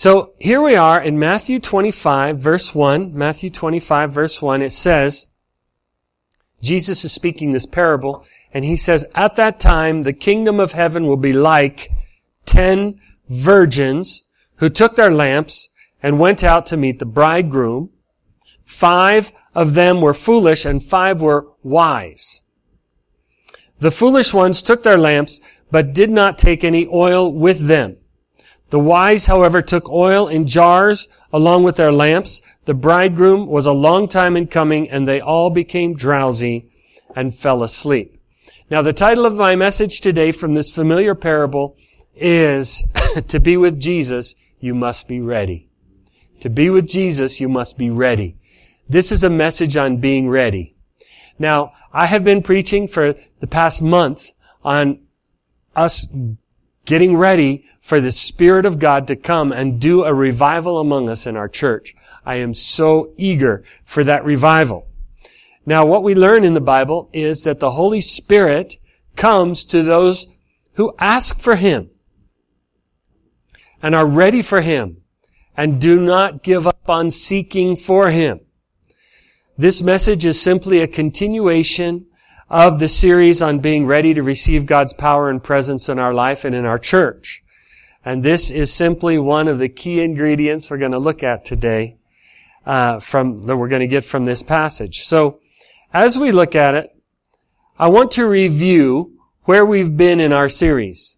So here we are in Matthew 25 verse 1. Matthew 25 verse 1. It says, Jesus is speaking this parable and he says, at that time, the kingdom of heaven will be like ten virgins who took their lamps and went out to meet the bridegroom. Five of them were foolish and five were wise. The foolish ones took their lamps, but did not take any oil with them. The wise, however, took oil in jars along with their lamps. The bridegroom was a long time in coming, and they all became drowsy and fell asleep. Now, the title of my message today from this familiar parable is, To be with Jesus, you must be ready. To be with Jesus, you must be ready. This is a message on being ready. Now, I have been preaching for the past month on us getting ready for the Spirit of God to come and do a revival among us in our church. I am so eager for that revival. Now, what we learn in the Bible is that the Holy Spirit comes to those who ask for Him and are ready for Him and do not give up on seeking for Him. This message is simply a continuation of the series on being ready to receive God's power and presence in our life and in our church. And this is simply one of the key ingredients we're going to look at today uh, from that we're going to get from this passage. So, as we look at it, I want to review where we've been in our series.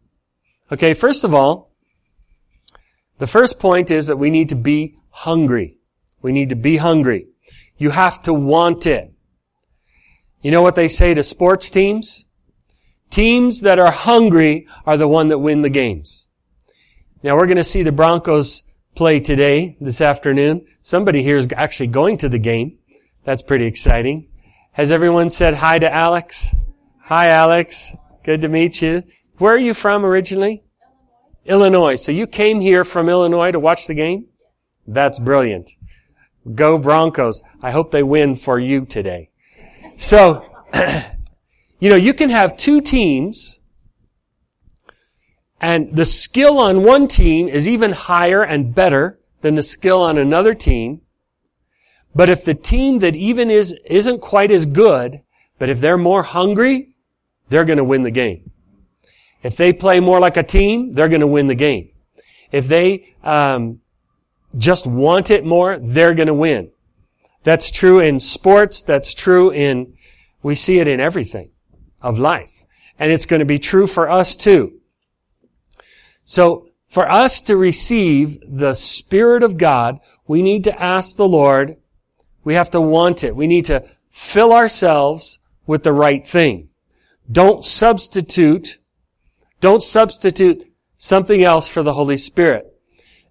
Okay, first of all, the first point is that we need to be hungry. We need to be hungry. You have to want it. You know what they say to sports teams? Teams that are hungry are the one that win the games. Now we're going to see the Broncos play today, this afternoon. Somebody here is actually going to the game. That's pretty exciting. Has everyone said hi to Alex? Hi, Alex. Good to meet you. Where are you from originally? Illinois. So you came here from Illinois to watch the game? That's brilliant. Go Broncos. I hope they win for you today. So, you know, you can have two teams and the skill on one team is even higher and better than the skill on another team. But if the team that even is, isn't quite as good, but if they're more hungry, they're going to win the game. If they play more like a team, they're going to win the game. If they um, just want it more, they're going to win. That's true in sports. That's true in, we see it in everything of life. And it's going to be true for us too. So for us to receive the Spirit of God, we need to ask the Lord, we have to want it. We need to fill ourselves with the right thing. Don't substitute, don't substitute something else for the Holy Spirit.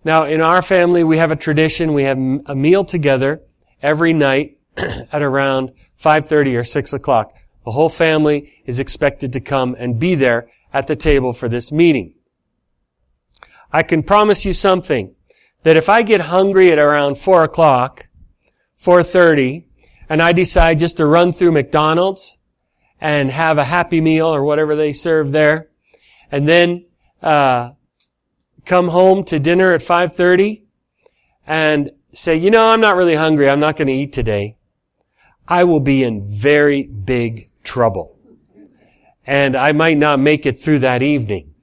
Now, in our family, we have a tradition. We have a meal together every night at around 5.30 or 6 o'clock. The whole family is expected to come and be there at the table for this meeting. I can promise you something, that if I get hungry at around 4 o'clock, 4.30, and I decide just to run through McDonald's and have a happy meal or whatever they serve there, and then uh, come home to dinner at 5.30 and say, you know, I'm not really hungry. I'm not going to eat today. I will be in very big trouble. And I might not make it through that evening.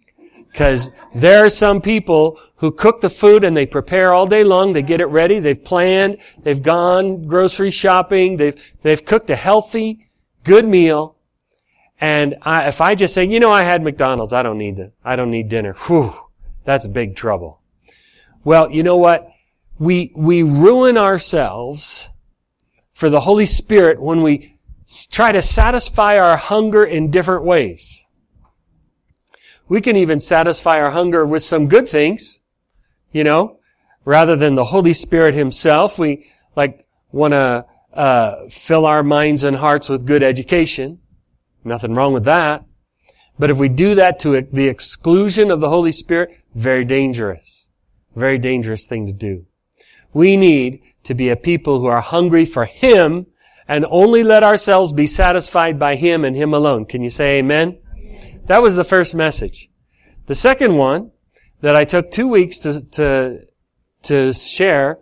Because there are some people who cook the food and they prepare all day long. They get it ready. They've planned. They've gone grocery shopping. They've, they've cooked a healthy, good meal. And I, if I just say, you know, I had McDonald's. I don't need the, I don't need dinner. Whew. That's big trouble. Well, you know what? We, we ruin ourselves for the Holy Spirit when we try to satisfy our hunger in different ways. We can even satisfy our hunger with some good things, you know, rather than the Holy Spirit Himself. We like want to uh, fill our minds and hearts with good education. Nothing wrong with that. But if we do that to the exclusion of the Holy Spirit, very dangerous. Very dangerous thing to do. We need to be a people who are hungry for Him and only let ourselves be satisfied by Him and Him alone. Can you say amen? That was the first message. The second one that I took two weeks to, to to share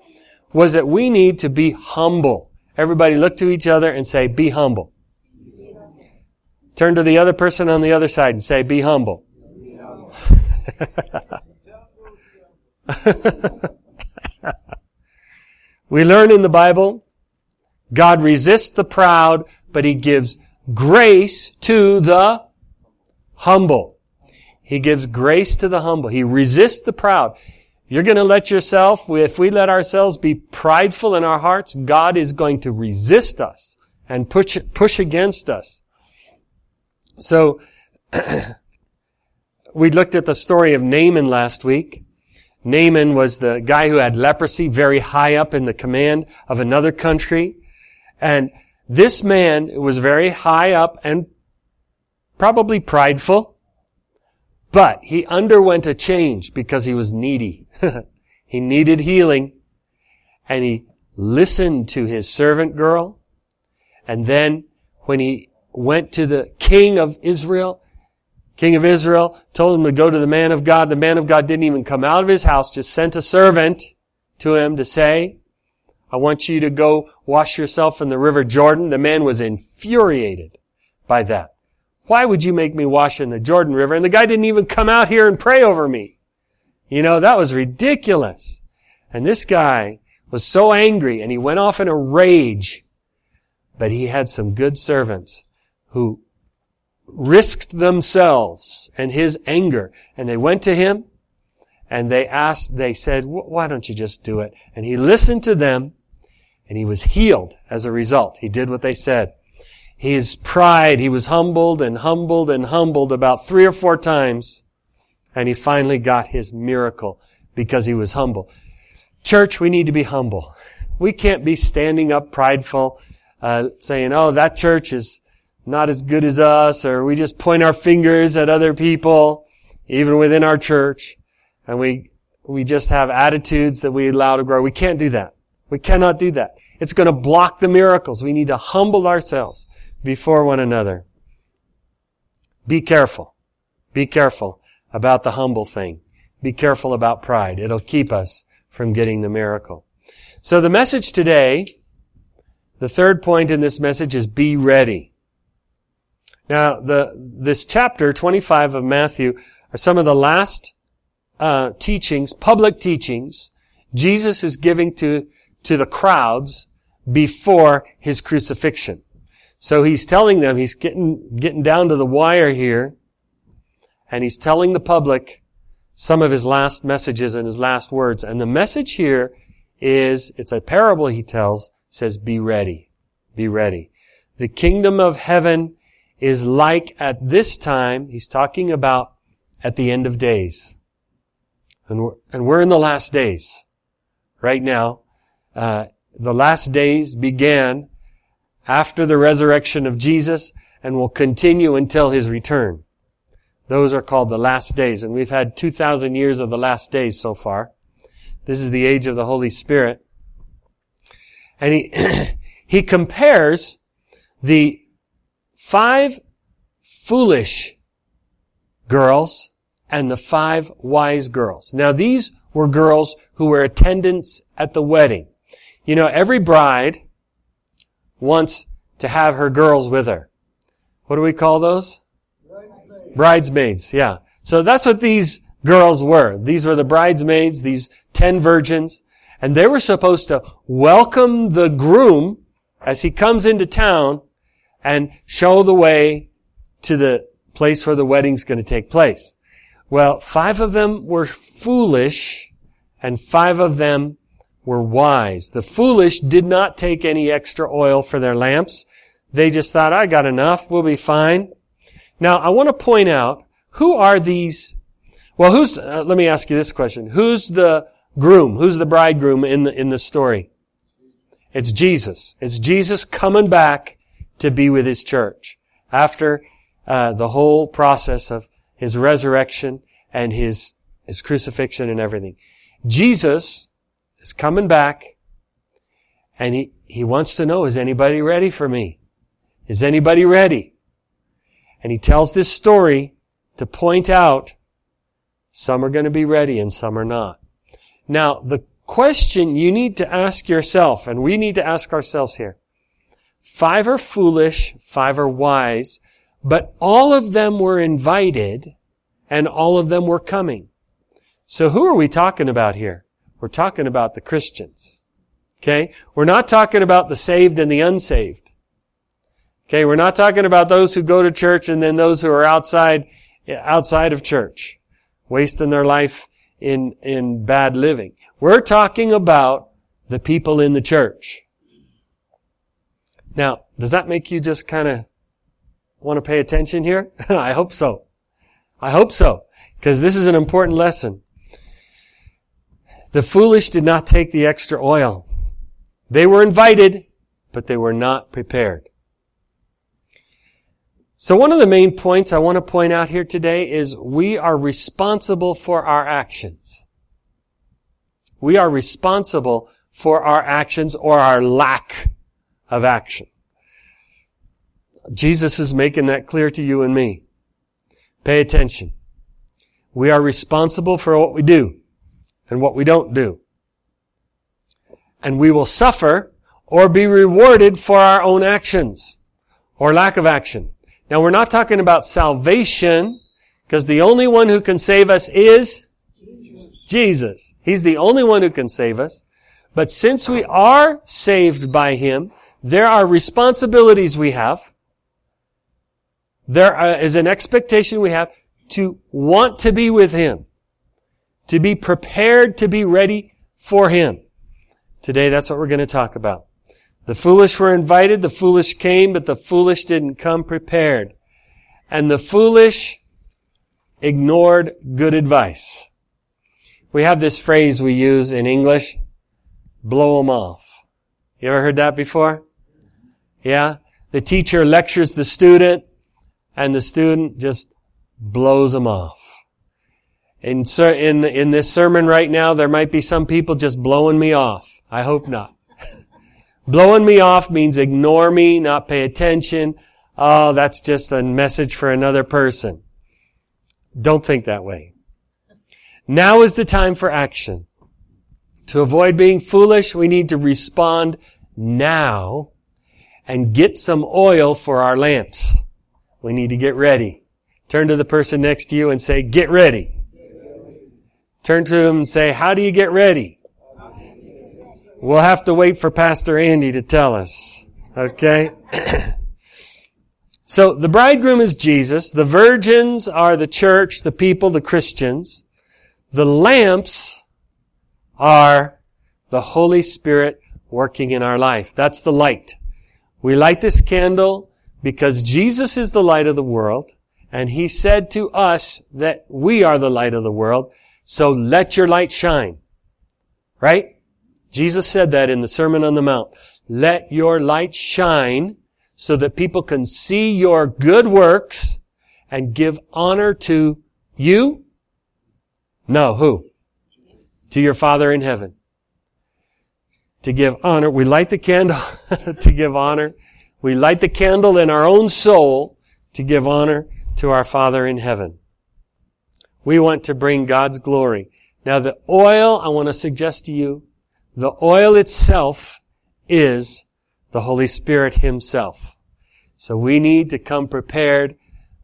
was that we need to be humble. Everybody look to each other and say, be humble. Turn to the other person on the other side and say, be humble. we learn in the Bible, God resists the proud, but He gives grace to the humble. He gives grace to the humble. He resists the proud. You're going to let yourself, if we let ourselves be prideful in our hearts, God is going to resist us and push, push against us. So, we looked at the story of Naaman last week. Naaman was the guy who had leprosy very high up in the command of another country. And this man was very high up and probably prideful, but he underwent a change because he was needy. he needed healing and he listened to his servant girl. And then when he went to the king of Israel, king of Israel told him to go to the man of God. The man of God didn't even come out of his house, just sent a servant to him to say, I want you to go wash yourself in the river Jordan. The man was infuriated by that. Why would you make me wash in the Jordan River? And the guy didn't even come out here and pray over me. You know, that was ridiculous. And this guy was so angry and he went off in a rage. But he had some good servants who risked themselves and his anger. And they went to him and they asked, they said, why don't you just do it? And he listened to them and he was healed as a result. He did what they said. His pride, he was humbled and humbled and humbled about three or four times. And he finally got his miracle because he was humble. Church, we need to be humble. We can't be standing up prideful, uh, saying, oh, that church is not as good as us, or we just point our fingers at other people, even within our church, and we, we just have attitudes that we allow to grow. We can't do that. We cannot do that. It's going to block the miracles. We need to humble ourselves before one another. Be careful. Be careful about the humble thing. Be careful about pride. It'll keep us from getting the miracle. So the message today, the third point in this message is be ready. Now, the, this chapter 25 of Matthew are some of the last uh, teachings, public teachings, Jesus is giving to, to the crowds before his crucifixion. So he's telling them, he's getting, getting down to the wire here, and he's telling the public some of his last messages and his last words. And the message here is, it's a parable he tells, says, be ready. Be ready. The kingdom of heaven is like at this time, he's talking about at the end of days. And we're, and we're in the last days right now. Uh, the last days began after the resurrection of Jesus and will continue until his return. Those are called the last days. And we've had 2,000 years of the last days so far. This is the age of the Holy Spirit. And he, he compares the five foolish girls and the five wise girls. Now these were girls who were attendants at the wedding. You know, every bride wants to have her girls with her. What do we call those? Bridesmaids. bridesmaids, yeah. So that's what these girls were. These were the bridesmaids, these ten virgins, and they were supposed to welcome the groom as he comes into town and show the way to the place where the wedding's going to take place. Well, five of them were foolish and five of them were wise. The foolish did not take any extra oil for their lamps. They just thought, I got enough. We'll be fine. Now, I want to point out, who are these? Well, who's, uh, let me ask you this question. Who's the groom? Who's the bridegroom in the, in the story? It's Jesus. It's Jesus coming back to be with his church after uh, the whole process of his resurrection and his his crucifixion and everything. Jesus is coming back, and he he wants to know: Is anybody ready for me? Is anybody ready? And he tells this story to point out some are going to be ready and some are not. Now, the question you need to ask yourself, and we need to ask ourselves here. Five are foolish, five are wise, but all of them were invited, and all of them were coming. So who are we talking about here? We're talking about the Christians. Okay? We're not talking about the saved and the unsaved. Okay? We're not talking about those who go to church and then those who are outside, outside of church, wasting their life in, in bad living. We're talking about the people in the church. Now, does that make you just kind of want to pay attention here? I hope so. I hope so. Because this is an important lesson. The foolish did not take the extra oil. They were invited, but they were not prepared. So one of the main points I want to point out here today is we are responsible for our actions. We are responsible for our actions or our lack of action. Jesus is making that clear to you and me. Pay attention. We are responsible for what we do and what we don't do. And we will suffer or be rewarded for our own actions or lack of action. Now we're not talking about salvation because the only one who can save us is Jesus. Jesus. He's the only one who can save us. But since we are saved by Him, there are responsibilities we have. There is an expectation we have to want to be with Him to be prepared to be ready for Him. Today, that's what we're going to talk about. The foolish were invited, the foolish came, but the foolish didn't come prepared. And the foolish ignored good advice. We have this phrase we use in English, blow them off. You ever heard that before? Yeah? The teacher lectures the student, and the student just blows them off. In, in, in this sermon right now, there might be some people just blowing me off. I hope not. blowing me off means ignore me, not pay attention. Oh, that's just a message for another person. Don't think that way. Now is the time for action. To avoid being foolish, we need to respond now and get some oil for our lamps. We need to get ready. Turn to the person next to you and say, get ready. Turn to him and say, how do you get ready? We'll have to wait for Pastor Andy to tell us. Okay? so the bridegroom is Jesus. The virgins are the church, the people, the Christians. The lamps are the Holy Spirit working in our life. That's the light. We light this candle because Jesus is the light of the world and he said to us that we are the light of the world. So let your light shine. Right? Jesus said that in the Sermon on the Mount. Let your light shine so that people can see your good works and give honor to you? No, who? To your Father in heaven. To give honor. We light the candle to give honor. We light the candle in our own soul to give honor to our Father in heaven. We want to bring God's glory. Now the oil, I want to suggest to you, the oil itself is the Holy Spirit Himself. So we need to come prepared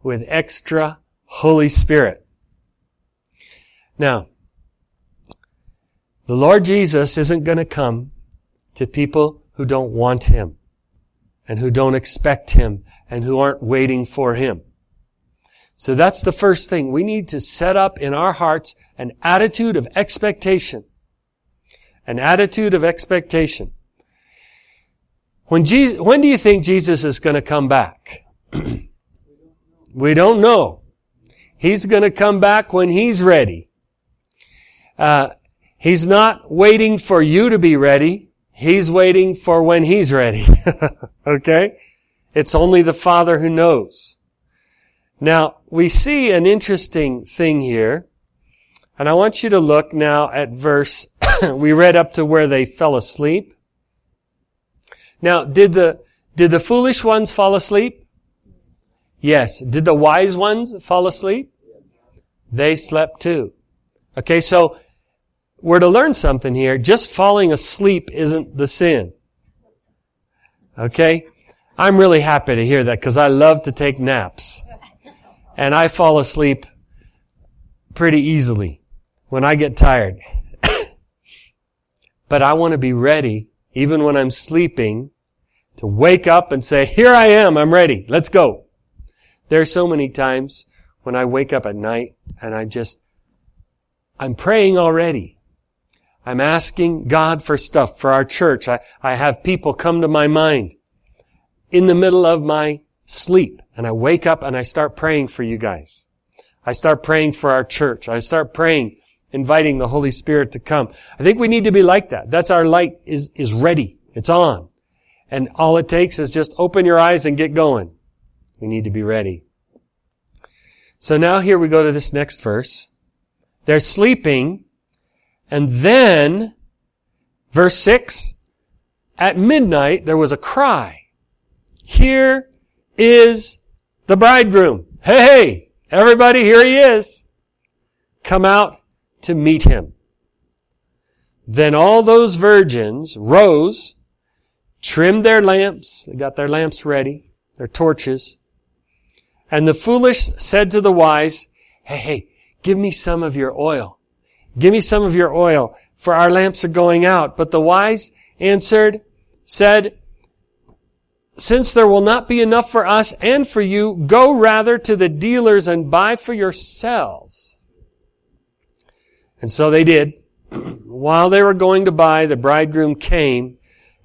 with extra Holy Spirit. Now, the Lord Jesus isn't going to come to people who don't want Him and who don't expect Him and who aren't waiting for Him. So that's the first thing. We need to set up in our hearts an attitude of expectation. An attitude of expectation. When Jesus, when do you think Jesus is going to come back? we don't know. He's going to come back when He's ready. Uh, he's not waiting for you to be ready. He's waiting for when He's ready. okay? It's only the Father who knows. Now, we see an interesting thing here, and I want you to look now at verse, we read up to where they fell asleep. Now, did the, did the foolish ones fall asleep? Yes. Did the wise ones fall asleep? They slept too. Okay, so we're to learn something here. Just falling asleep isn't the sin. Okay? I'm really happy to hear that because I love to take naps. And I fall asleep pretty easily when I get tired. but I want to be ready, even when I'm sleeping, to wake up and say, here I am, I'm ready, let's go. There are so many times when I wake up at night and I just, I'm praying already. I'm asking God for stuff for our church. I, I have people come to my mind in the middle of my sleep and I wake up and I start praying for you guys. I start praying for our church. I start praying, inviting the Holy Spirit to come. I think we need to be like that. That's our light is, is ready. It's on. And all it takes is just open your eyes and get going. We need to be ready. So now here we go to this next verse. They're sleeping and then, verse 6, at midnight there was a cry. Here is the bridegroom. Hey, everybody, here he is. Come out to meet him. Then all those virgins rose, trimmed their lamps, they got their lamps ready, their torches, and the foolish said to the wise, hey, hey, give me some of your oil. Give me some of your oil, for our lamps are going out. But the wise answered, said, since there will not be enough for us and for you, go rather to the dealers and buy for yourselves. And so they did. While they were going to buy, the bridegroom came,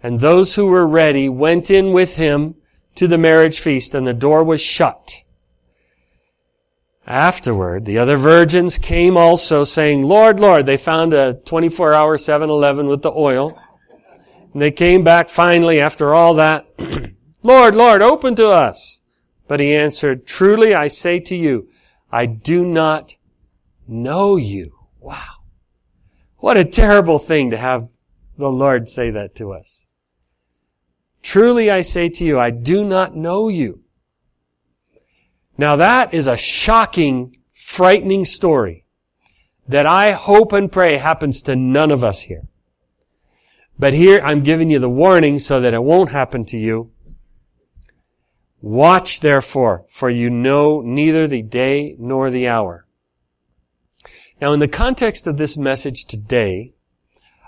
and those who were ready went in with him to the marriage feast, and the door was shut. Afterward, the other virgins came also saying, Lord, Lord, they found a 24 hour 7-Eleven with the oil. And they came back finally after all that. Lord, Lord, open to us. But he answered, truly I say to you, I do not know you. Wow. What a terrible thing to have the Lord say that to us. Truly I say to you, I do not know you. Now that is a shocking, frightening story that I hope and pray happens to none of us here. But here I'm giving you the warning so that it won't happen to you. Watch therefore, for you know neither the day nor the hour. Now in the context of this message today,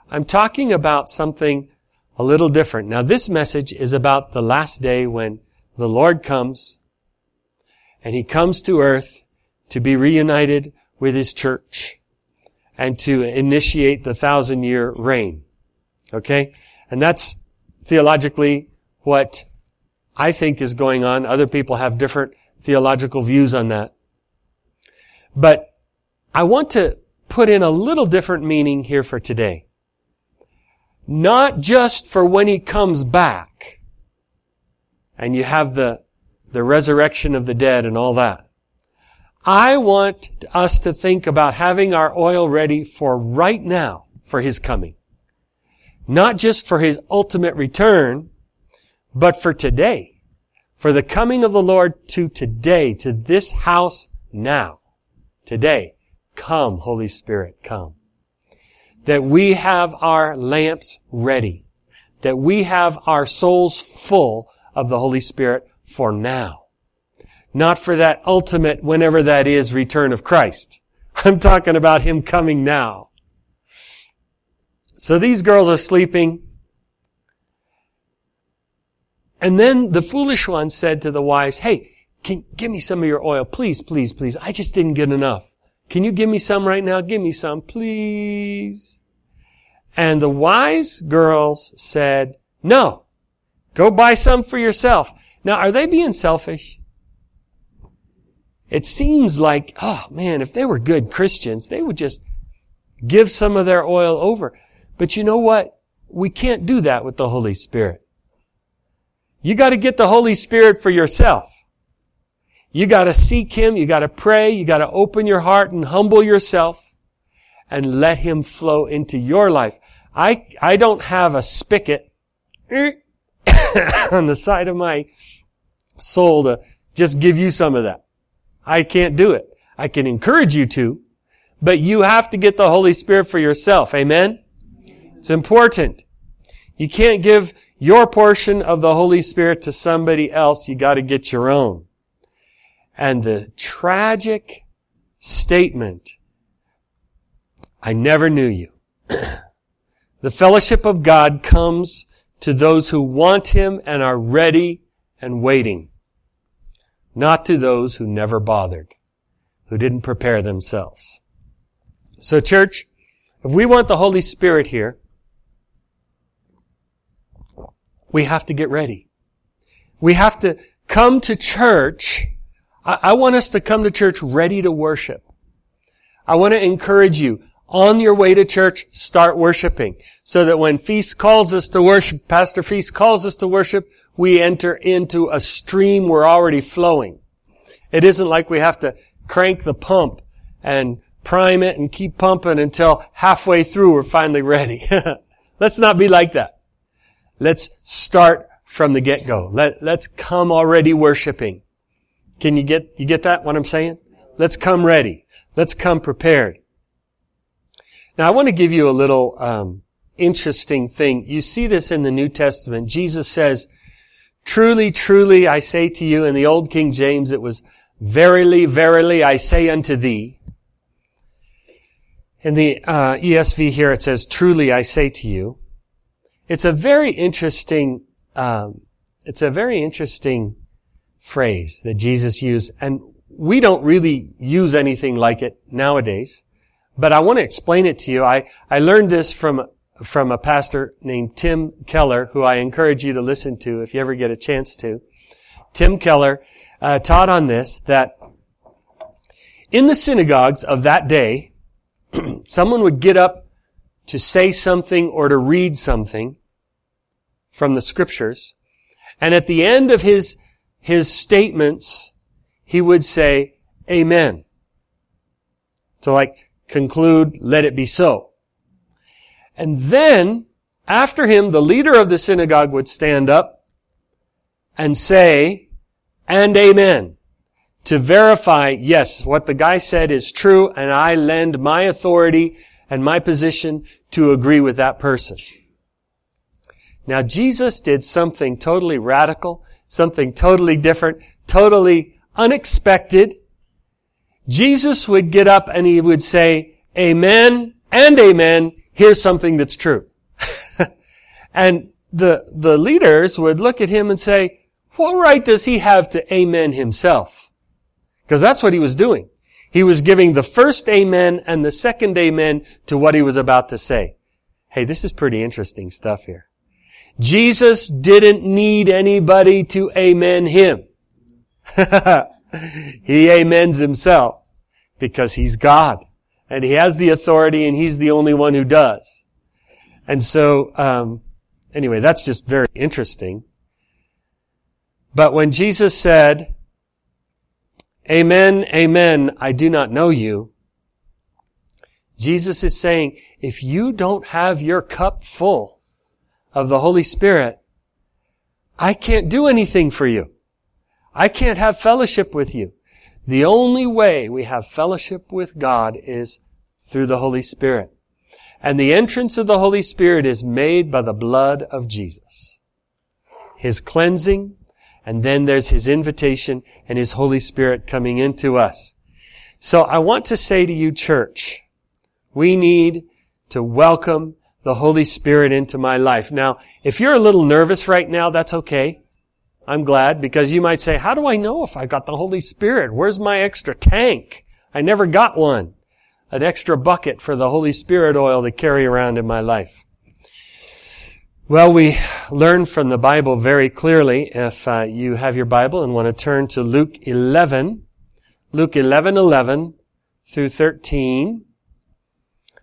I'm talking about something a little different. Now this message is about the last day when the Lord comes and he comes to earth to be reunited with his church and to initiate the thousand year reign. Okay? And that's theologically what I think is going on. Other people have different theological views on that. But I want to put in a little different meaning here for today. Not just for when he comes back and you have the the resurrection of the dead and all that. I want us to think about having our oil ready for right now for His coming. Not just for His ultimate return, but for today. For the coming of the Lord to today, to this house now. Today. Come, Holy Spirit, come. That we have our lamps ready. That we have our souls full of the Holy Spirit for now. Not for that ultimate, whenever that is, return of Christ. I'm talking about Him coming now. So these girls are sleeping. And then the foolish one said to the wise, hey, can, give me some of your oil, please, please, please. I just didn't get enough. Can you give me some right now? Give me some, please. And the wise girls said, no, go buy some for yourself. Now, are they being selfish? It seems like, oh man, if they were good Christians, they would just give some of their oil over. But you know what? We can't do that with the Holy Spirit. You gotta get the Holy Spirit for yourself. You gotta seek Him, you gotta pray, you gotta open your heart and humble yourself and let Him flow into your life. I, I don't have a spigot on the side of my soul to just give you some of that. I can't do it. I can encourage you to, but you have to get the Holy Spirit for yourself. Amen? It's important. You can't give your portion of the Holy Spirit to somebody else. You gotta get your own. And the tragic statement, I never knew you. the fellowship of God comes to those who want Him and are ready and waiting. Not to those who never bothered, who didn't prepare themselves. So church, if we want the Holy Spirit here, we have to get ready. We have to come to church. I, I want us to come to church ready to worship. I want to encourage you, on your way to church, start worshiping. So that when Feast calls us to worship, Pastor Feast calls us to worship, we enter into a stream we're already flowing. It isn't like we have to crank the pump and prime it and keep pumping until halfway through we're finally ready. Let's not be like that. Let's start from the get-go. Let, let's come already worshiping. Can you get, you get that, what I'm saying? Let's come ready. Let's come prepared. Now I want to give you a little, um, interesting thing. You see this in the New Testament. Jesus says, truly, truly, I say to you, in the old King James, it was, verily, verily, I say unto thee. In the uh, ESV here, it says, truly, I say to you. It's a very interesting, um, it's a very interesting phrase that Jesus used, and we don't really use anything like it nowadays. But I want to explain it to you. I, I learned this from, from a pastor named Tim Keller, who I encourage you to listen to if you ever get a chance to. Tim Keller uh, taught on this that in the synagogues of that day, someone would get up to say something or to read something from the scriptures. And at the end of his, his statements, he would say, Amen. To like conclude, let it be so. And then, after him, the leader of the synagogue would stand up and say, and amen to verify, yes, what the guy said is true and I lend my authority and my position to agree with that person. Now Jesus did something totally radical, something totally different, totally unexpected. Jesus would get up and he would say, Amen and Amen, here's something that's true. and the, the leaders would look at him and say, what right does he have to amen himself? Because that's what he was doing. He was giving the first amen and the second amen to what he was about to say. Hey, this is pretty interesting stuff here. Jesus didn't need anybody to amen him. he amens himself because he's God and he has the authority and he's the only one who does. And so, um, anyway, that's just very interesting. But when Jesus said, Amen, amen, I do not know you. Jesus is saying, if you don't have your cup full of the Holy Spirit, I can't do anything for you. I can't have fellowship with you. The only way we have fellowship with God is through the Holy Spirit. And the entrance of the Holy Spirit is made by the blood of Jesus. His cleansing, and then there's His invitation and His Holy Spirit coming into us. So I want to say to you, church, we need to welcome the Holy Spirit into my life. Now, if you're a little nervous right now, that's okay. I'm glad because you might say, how do I know if I got the Holy Spirit? Where's my extra tank? I never got one. An extra bucket for the Holy Spirit oil to carry around in my life. Well, we learn from the Bible very clearly. If uh, you have your Bible and want to turn to Luke 11, Luke 11, 11 through 13,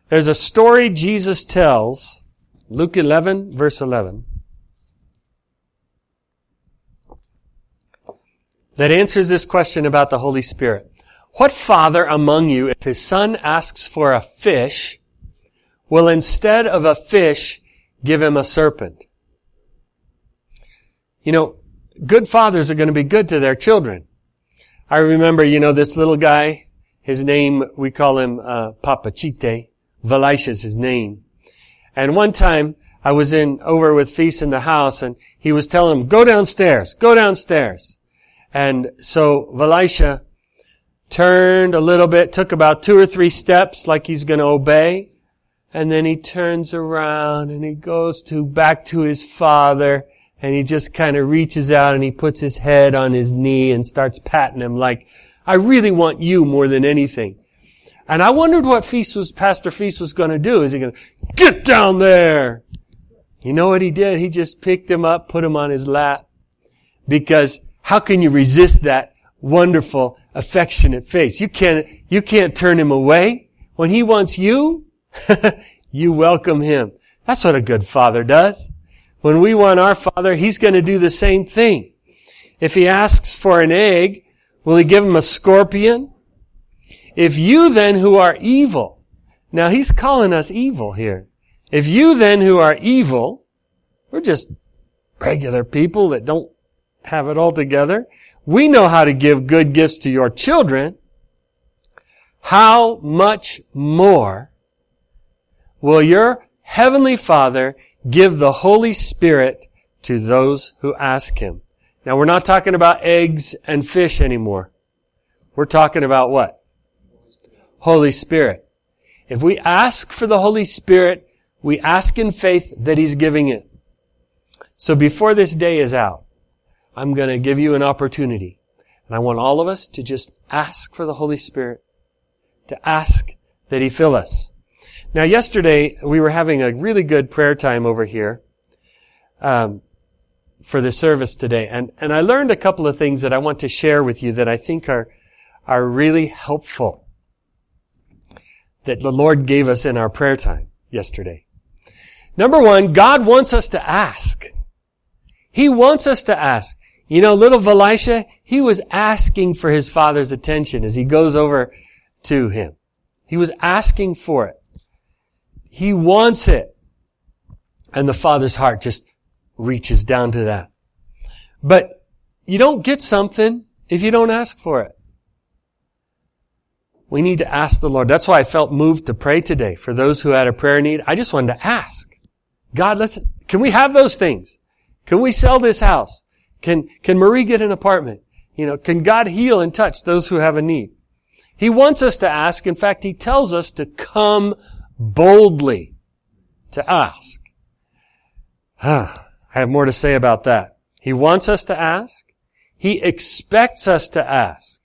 there's a story Jesus tells, Luke 11, verse 11, that answers this question about the Holy Spirit. What father among you, if his son asks for a fish, will instead of a fish give him a serpent. You know, good fathers are going to be good to their children. I remember, you know, this little guy, His name, we call him uh, Papachite. Velisha's his name. And one time, I was in, over with Feast in the house, and he was telling him, go downstairs, go downstairs. And so Velisha turned a little bit, took about two or three steps like he's going to obey. And then he turns around and he goes to back to his father and he just kind of reaches out and he puts his head on his knee and starts patting him like, I really want you more than anything. And I wondered what Feast was, Pastor Feast was going to do. Is he going to get down there? You know what he did? He just picked him up, put him on his lap. Because how can you resist that wonderful, affectionate face? You can't, you can't turn him away. When he wants you, you welcome him. That's what a good father does. When we want our father, he's going to do the same thing. If he asks for an egg, will he give him a scorpion? If you then who are evil, now he's calling us evil here. If you then who are evil, we're just regular people that don't have it all together. We know how to give good gifts to your children. How much more will your heavenly Father give the Holy Spirit to those who ask Him? Now we're not talking about eggs and fish anymore. We're talking about what? Holy Spirit. If we ask for the Holy Spirit, we ask in faith that He's giving it. So before this day is out, I'm going to give you an opportunity. And I want all of us to just ask for the Holy Spirit. To ask that He fill us. Now yesterday, we were having a really good prayer time over here. Um, for the service today. And, and I learned a couple of things that I want to share with you that I think are, are really helpful that the Lord gave us in our prayer time yesterday. Number one, God wants us to ask. He wants us to ask. You know, little Velisha, he was asking for his father's attention as he goes over to him. He was asking for it. He wants it. And the father's heart just reaches down to that. But you don't get something if you don't ask for it. We need to ask the Lord. That's why I felt moved to pray today for those who had a prayer need. I just wanted to ask. God, let's, can we have those things? Can we sell this house? Can, can Marie get an apartment? You know, can God heal and touch those who have a need? He wants us to ask. In fact, He tells us to come boldly to ask. I have more to say about that. He wants us to ask. He expects us to ask.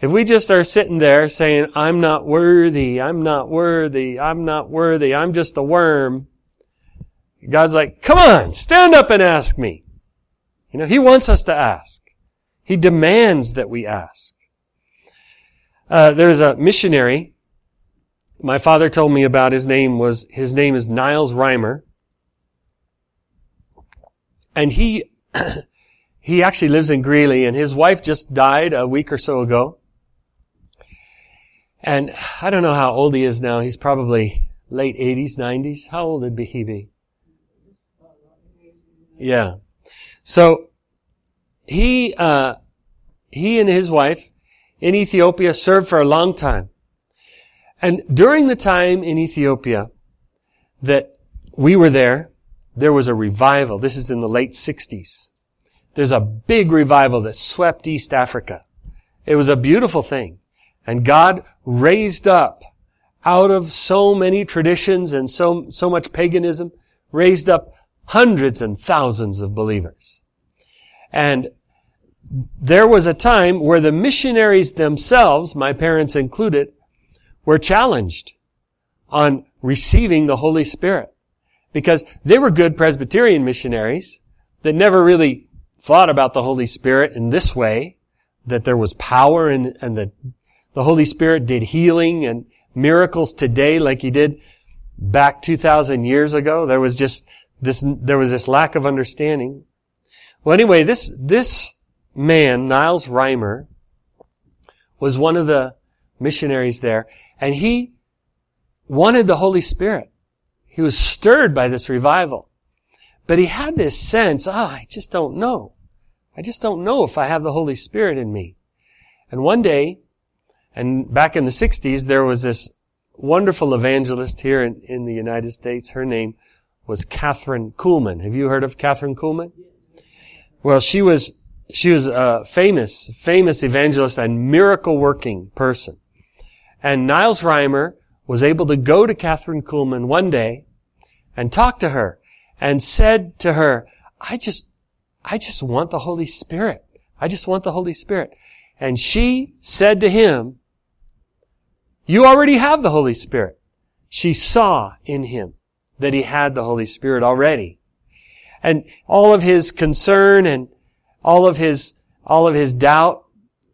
If we just are sitting there saying, I'm not worthy, I'm not worthy, I'm not worthy, I'm just a worm, God's like, come on, stand up and ask me. You know, He wants us to ask. He demands that we ask. Uh, there's a missionary my father told me about his name was his name is Niles Reimer and he he actually lives in Greeley and his wife just died a week or so ago and I don't know how old he is now. He's probably late 80s, 90s. How old would he be? Yeah. So he uh, he and his wife in Ethiopia served for a long time. And during the time in Ethiopia that we were there, there was a revival. This is in the late 60s. There's a big revival that swept East Africa. It was a beautiful thing. And God raised up out of so many traditions and so, so much paganism, raised up hundreds and thousands of believers. And there was a time where the missionaries themselves, my parents included, were challenged on receiving the Holy Spirit. Because they were good Presbyterian missionaries that never really thought about the Holy Spirit in this way, that there was power and, and that the Holy Spirit did healing and miracles today like he did back 2,000 years ago. There was just this, there was this lack of understanding. Well, anyway, this, this man, Niles Reimer, was one of the missionaries there, and he wanted the Holy Spirit. He was stirred by this revival. But he had this sense, ah, oh, I just don't know. I just don't know if I have the Holy Spirit in me. And one day, And back in the 60s, there was this wonderful evangelist here in, in the United States. Her name was Kathryn Kuhlman. Have you heard of Kathryn Kuhlman? Well, she was, she was a famous, famous evangelist and miracle working person. And Niles Reimer was able to go to Kathryn Kuhlman one day and talk to her and said to her, I just, I just want the Holy Spirit. I just want the Holy Spirit. And she said to him, you already have the Holy Spirit. She saw in him that he had the Holy Spirit already. And all of his concern and all of his, all of his doubt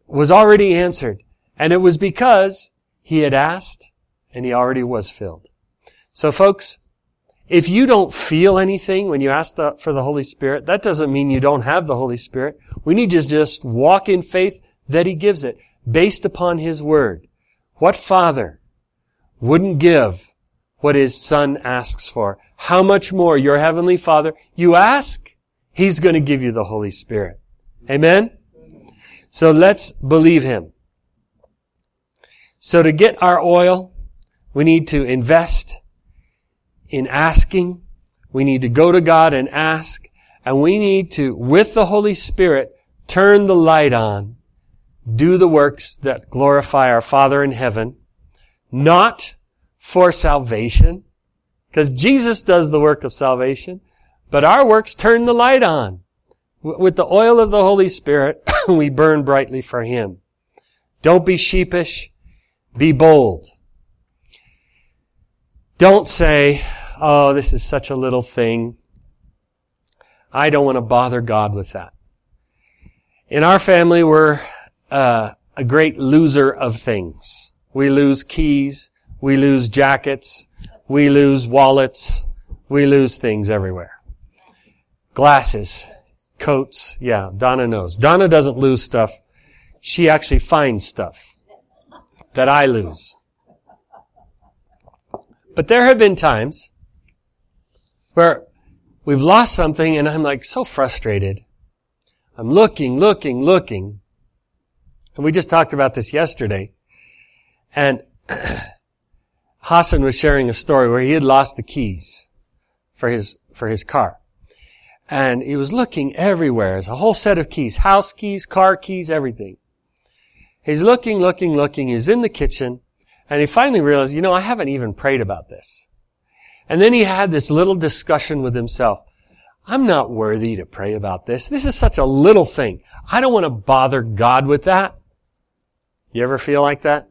was already answered. And it was because he had asked and he already was filled. So folks, if you don't feel anything when you ask the, for the Holy Spirit, that doesn't mean you don't have the Holy Spirit. We need to just walk in faith that He gives it, based upon His Word. What father wouldn't give what his son asks for? How much more your heavenly father, you ask, he's going to give you the Holy Spirit. Amen? So let's believe him. So to get our oil, we need to invest in asking. We need to go to God and ask. And we need to, with the Holy Spirit, turn the light on do the works that glorify our Father in heaven, not for salvation, because Jesus does the work of salvation, but our works turn the light on. With the oil of the Holy Spirit, we burn brightly for Him. Don't be sheepish. Be bold. Don't say, oh, this is such a little thing. I don't want to bother God with that. In our family, we're uh, a great loser of things. We lose keys. We lose jackets. We lose wallets. We lose things everywhere. Glasses, coats. Yeah, Donna knows. Donna doesn't lose stuff. She actually finds stuff that I lose. But there have been times where we've lost something and I'm like so frustrated. I'm looking, looking, looking. And we just talked about this yesterday. And Hassan was sharing a story where he had lost the keys for his, for his car. And he was looking everywhere. There's a whole set of keys. House keys, car keys, everything. He's looking, looking, looking. He's in the kitchen. And he finally realized, you know, I haven't even prayed about this. And then he had this little discussion with himself. I'm not worthy to pray about this. This is such a little thing. I don't want to bother God with that. You ever feel like that?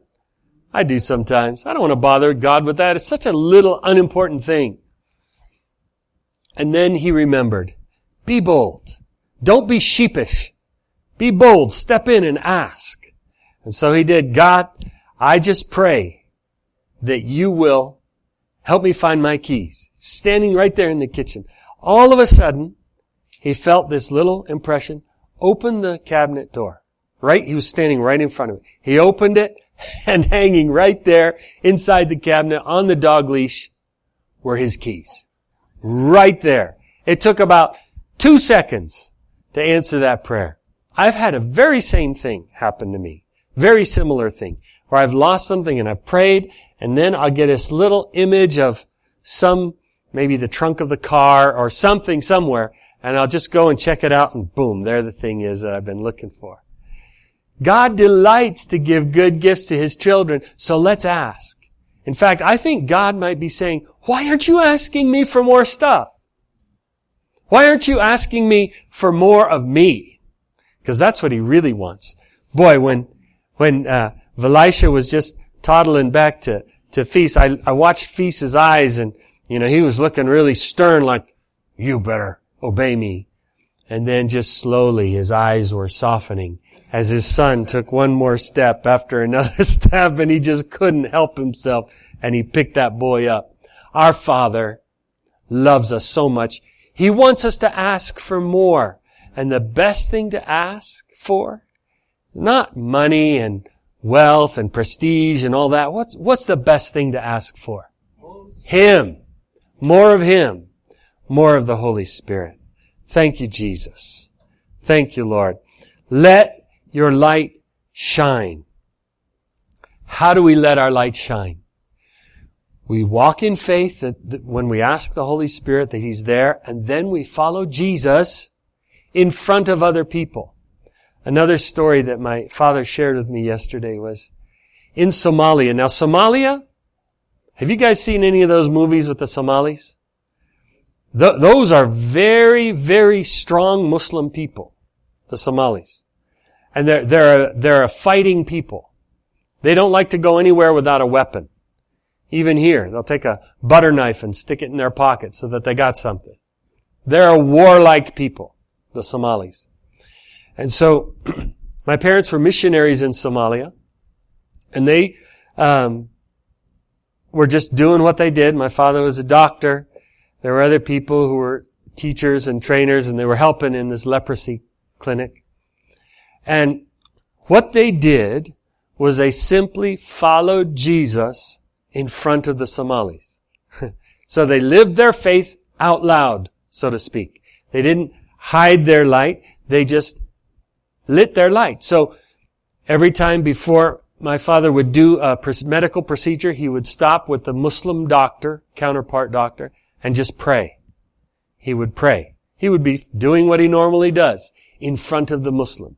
I do sometimes. I don't want to bother God with that. It's such a little unimportant thing. And then he remembered, be bold. Don't be sheepish. Be bold. Step in and ask. And so he did. God, I just pray that you will help me find my keys. Standing right there in the kitchen. All of a sudden, he felt this little impression. Open the cabinet door. Right? He was standing right in front of it. He opened it and hanging right there inside the cabinet on the dog leash were his keys. Right there. It took about two seconds to answer that prayer. I've had a very same thing happen to me. Very similar thing. Where I've lost something and I've prayed and then I'll get this little image of some, maybe the trunk of the car or something somewhere and I'll just go and check it out and boom, there the thing is that I've been looking for. God delights to give good gifts to His children, so let's ask. In fact, I think God might be saying, why aren't you asking me for more stuff? Why aren't you asking me for more of me? Because that's what He really wants. Boy, when, when, uh, Velisha was just toddling back to, to Feast, I, I watched Feast's eyes and, you know, he was looking really stern like, you better obey me. And then just slowly his eyes were softening as his son took one more step after another step and he just couldn't help himself and he picked that boy up. Our Father loves us so much. He wants us to ask for more. And the best thing to ask for is not money and wealth and prestige and all that. What's, what's the best thing to ask for? Him. More of Him. More of the Holy Spirit. Thank you, Jesus. Thank you, Lord. Let your light shine. How do we let our light shine? We walk in faith that, when we ask the Holy Spirit that He's there, and then we follow Jesus in front of other people. Another story that my father shared with me yesterday was in Somalia. Now Somalia, have you guys seen any of those movies with the Somalis? Th- those are very, very strong Muslim people, the Somalis. And they're, they're, a, they're a fighting people. They don't like to go anywhere without a weapon. Even here, they'll take a butter knife and stick it in their pocket so that they got something. They're a warlike people, the Somalis. And so, my parents were missionaries in Somalia, and they um, were just doing what they did. My father was a doctor. There were other people who were teachers and trainers, and they were helping in this leprosy clinic. And what they did was they simply followed Jesus in front of the Somalis. so they lived their faith out loud, so to speak. They didn't hide their light. They just lit their light. So every time before my father would do a medical procedure, he would stop with the Muslim doctor, counterpart doctor, and just pray. He would pray. He would be doing what he normally does in front of the Muslim.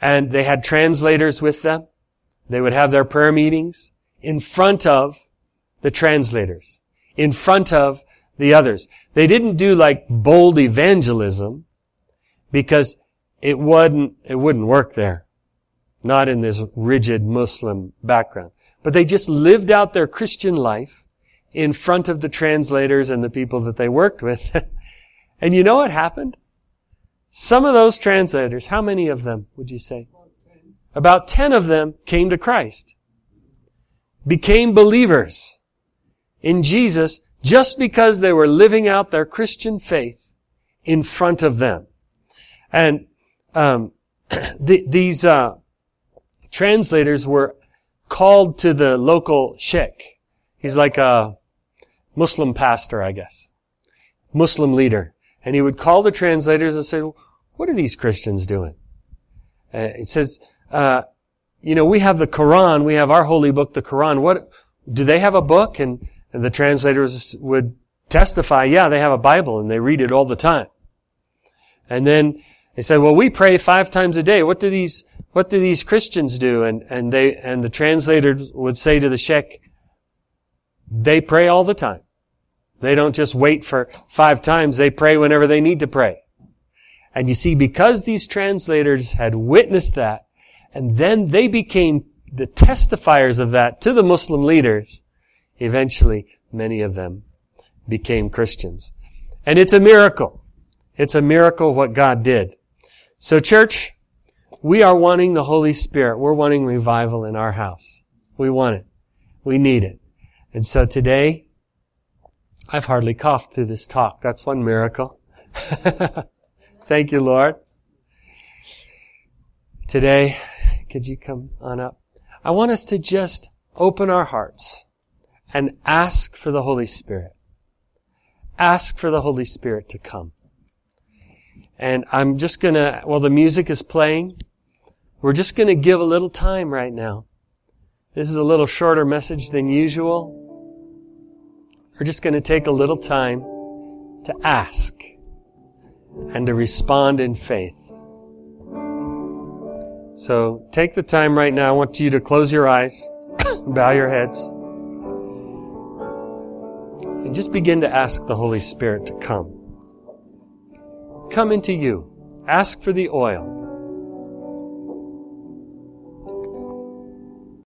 And they had translators with them. They would have their prayer meetings in front of the translators, in front of the others. They didn't do like bold evangelism because it wouldn't, it wouldn't work there. Not in this rigid Muslim background. But they just lived out their Christian life in front of the translators and the people that they worked with. and you know what happened? Some of those translators, how many of them would you say? About ten of them came to Christ became believers in Jesus just because they were living out their Christian faith in front of them. And um, the, these uh, translators were called to the local sheikh. He's like a Muslim pastor, I guess. Muslim leader. And he would call the translators and say, what are these Christians doing? Uh, it says, uh, you know, we have the Quran, we have our holy book, the Quran. What, do they have a book? And, and the translators would testify, yeah, they have a Bible and they read it all the time. And then they said, well, we pray five times a day. What do these, what do these Christians do? And, and they, and the translator would say to the sheikh, they pray all the time. They don't just wait for five times. They pray whenever they need to pray. And you see, because these translators had witnessed that, and then they became the testifiers of that to the Muslim leaders. Eventually, many of them became Christians. And it's a miracle. It's a miracle what God did. So church, we are wanting the Holy Spirit. We're wanting revival in our house. We want it. We need it. And so today, I've hardly coughed through this talk. That's one miracle. Thank you, Lord. Today, could you come on up? I want us to just open our hearts and ask for the Holy Spirit. Ask for the Holy Spirit to come. And I'm just gonna, while the music is playing, we're just gonna give a little time right now. This is a little shorter message than usual. We're just gonna take a little time to ask and to respond in faith. So take the time right now. I want you to close your eyes, bow your heads, and just begin to ask the Holy Spirit to come. Come into you. Ask for the oil.